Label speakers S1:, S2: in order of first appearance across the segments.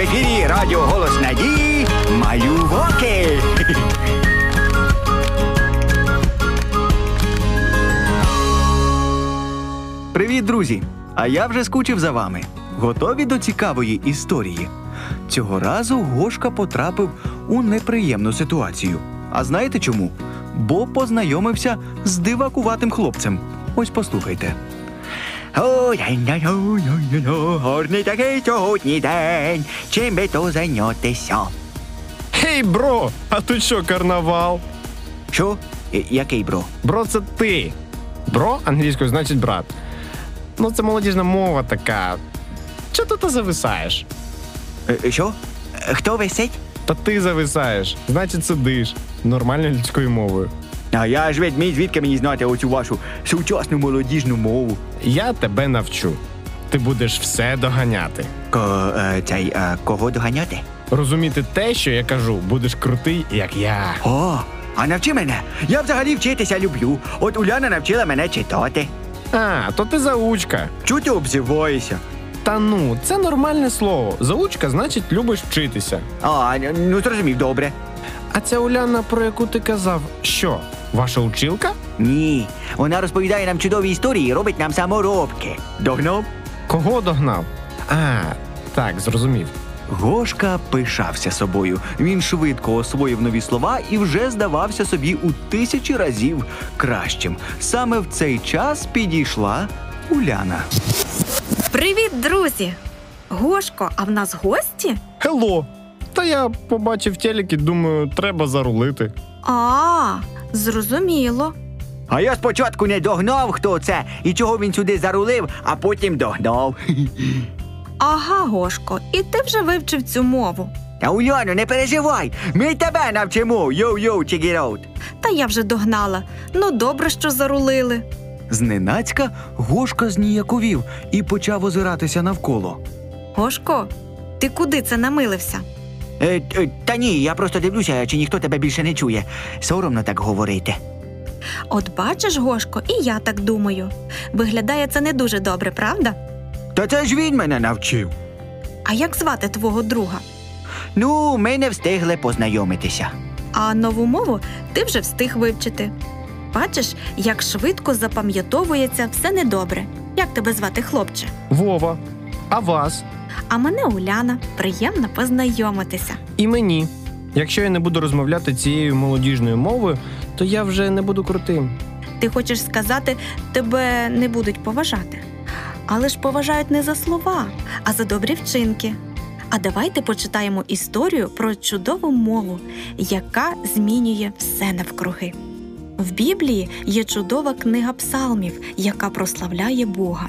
S1: в ефірі Радіо Голос Надії Малюваки. Привіт, друзі! А я вже скучив за вами. Готові до цікавої історії. Цього разу Гошка потрапив у неприємну ситуацію. А знаєте чому? Бо познайомився з дивакуватим хлопцем. Ось послухайте. Ой-ой-ой-ой-ой-ой, Гарний такий сьогодні день. Чим би то зайнятися?
S2: Гей, bro! А тут що, карнавал?
S1: Що? Е, Який bro?
S2: Bro, це ти. Bro англійською значить брат. Ну, це молодіжна мова така. Чого ти зависаєш?
S1: Е, Що? Е, Хто висить?
S2: Та ти зависаєш, значить сидиш нормальною людською мовою.
S1: А я ж ведмідь, звідки мені знати оцю вашу сучасну молодіжну мову.
S2: Я тебе навчу. Ти будеш все доганяти.
S1: Ко, е, цей, е, кого доганяти?
S2: Розуміти те, що я кажу, будеш крутий, як я.
S1: О, а навчи мене. Я взагалі вчитися люблю. От Уляна навчила мене читати.
S2: А, то ти заучка.
S1: Чого ти обзиваєшся?
S2: Та ну, це нормальне слово. Заучка значить любиш вчитися.
S1: А, ну зрозумів, добре.
S2: А ця Уляна, про яку ти казав, що? Ваша училка?
S1: Ні. Вона розповідає нам чудові історії і робить нам саморобки. Догнав?
S2: Кого догнав? А, так, зрозумів.
S1: Гошка пишався собою. Він швидко освоїв нові слова і вже здавався собі у тисячі разів кращим. Саме в цей час підійшла Уляна.
S3: Привіт, друзі! Гошко, а в нас гості?
S2: Hello! Та я побачив телекі, думаю, треба зарулити.
S3: А, зрозуміло.
S1: А я спочатку не догнав, хто це і чого він сюди зарулив, а потім догнав.
S3: Ага, Гошко, і ти вже вивчив цю мову.
S1: Та Уляно, не переживай, ми тебе навчимо. Yo-yo, check.
S3: Та я вже догнала. Ну, добре, що зарулили.
S1: Зненацька Гошка зніяковів і почав озиратися навколо.
S3: Гошко, ти куди це намилився?
S1: Е, е, та ні, я просто дивлюся, чи ніхто тебе більше не чує. Соромно так говорити.
S3: От бачиш, Гошко, і я так думаю. Виглядає це не дуже добре, правда?
S1: Та це ж він мене навчив.
S3: А як звати твого друга?
S1: Ну, ми не встигли познайомитися.
S3: А нову мову ти вже встиг вивчити. Бачиш, як швидко запам'ятовується все недобре. Як тебе звати, хлопче?
S2: Вова, а вас?
S3: А мене Уляна. Приємно познайомитися.
S2: І мені. Якщо я не буду розмовляти цією молодіжною мовою, то я вже не буду крутим.
S3: Ти хочеш сказати, тебе не будуть поважати. Але ж поважають не за слова, а за добрі вчинки. А давайте почитаємо історію про чудову мову, яка змінює все навкруги. В Біблії є чудова книга псалмів, яка прославляє Бога.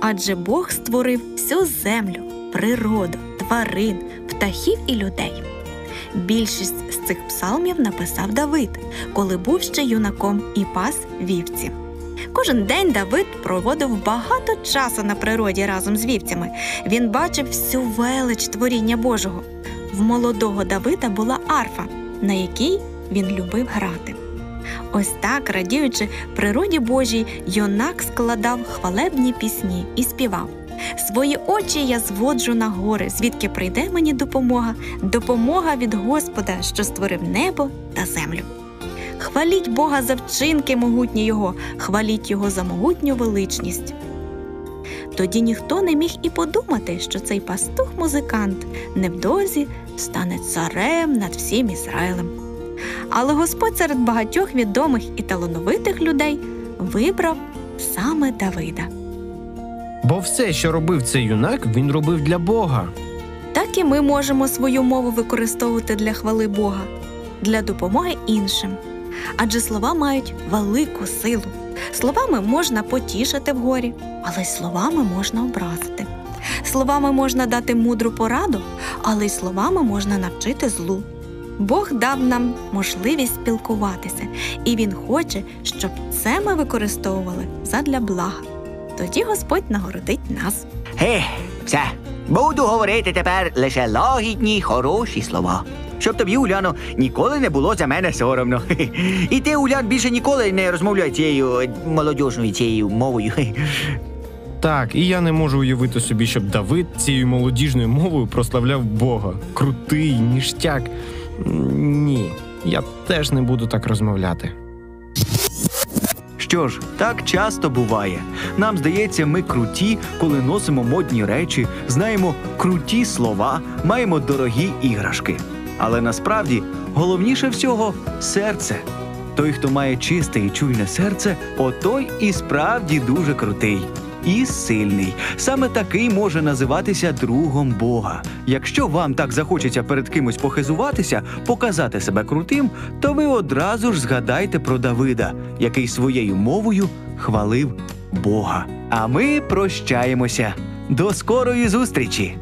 S3: Адже Бог створив всю землю, природу, тварин, птахів і людей. Більшість з цих псалмів написав Давид, коли був ще юнаком і пас вівці. Кожен день Давид проводив багато часу на природі разом з вівцями. Він бачив всю велич творіння Божого. В молодого Давида була арфа, на якій він любив грати. Ось так, радіючи природі Божій, юнак складав хвалебні пісні і співав. Свої очі я зводжу на гори, звідки прийде мені допомога, допомога від Господа, що створив небо та землю. Хваліть Бога за вчинки могутні Його, хваліть Його за могутню величність. Тоді ніхто не міг і подумати, що цей пастух-музикант невдовзі стане царем над всім Ізраїлем. Але Господь серед багатьох відомих і талановитих людей вибрав саме Давида.
S2: Бо все, що робив цей юнак, він робив для Бога.
S3: Так і ми можемо свою мову використовувати для хвали Бога, для допомоги іншим. Адже слова мають велику силу. Словами можна потішити вгорі, але й словами можна образити. Словами можна дати мудру пораду, але й словами можна навчити злу. Бог дав нам можливість спілкуватися, і Він хоче, щоб це ми використовували задля блага. Тоді Господь нагородить нас.
S1: Ге, все. Буду говорити тепер лише лагідні, хороші слова. Щоб тобі, Уляно, ніколи не було за мене соромно. І ти, Улян, більше ніколи не розмовляй цією е, молодіжною цією мовою.
S2: Так, і я не можу уявити собі, щоб Давид цією молодіжною мовою прославляв Бога. Крутий, ніштяк. Ні, я теж не буду так розмовляти.
S1: Що ж, так часто буває. Нам здається, ми круті, коли носимо модні речі, знаємо круті слова, маємо дорогі іграшки. Але насправді головніше всього серце. Той, хто має чисте і чуйне серце, отой і справді дуже крутий. І сильний. Саме такий може називатися другом Бога. Якщо вам так захочеться перед кимось похизуватися, показати себе крутим, то ви одразу ж згадайте про Давида, який своєю мовою хвалив Бога. А ми прощаємося. До скорої зустрічі!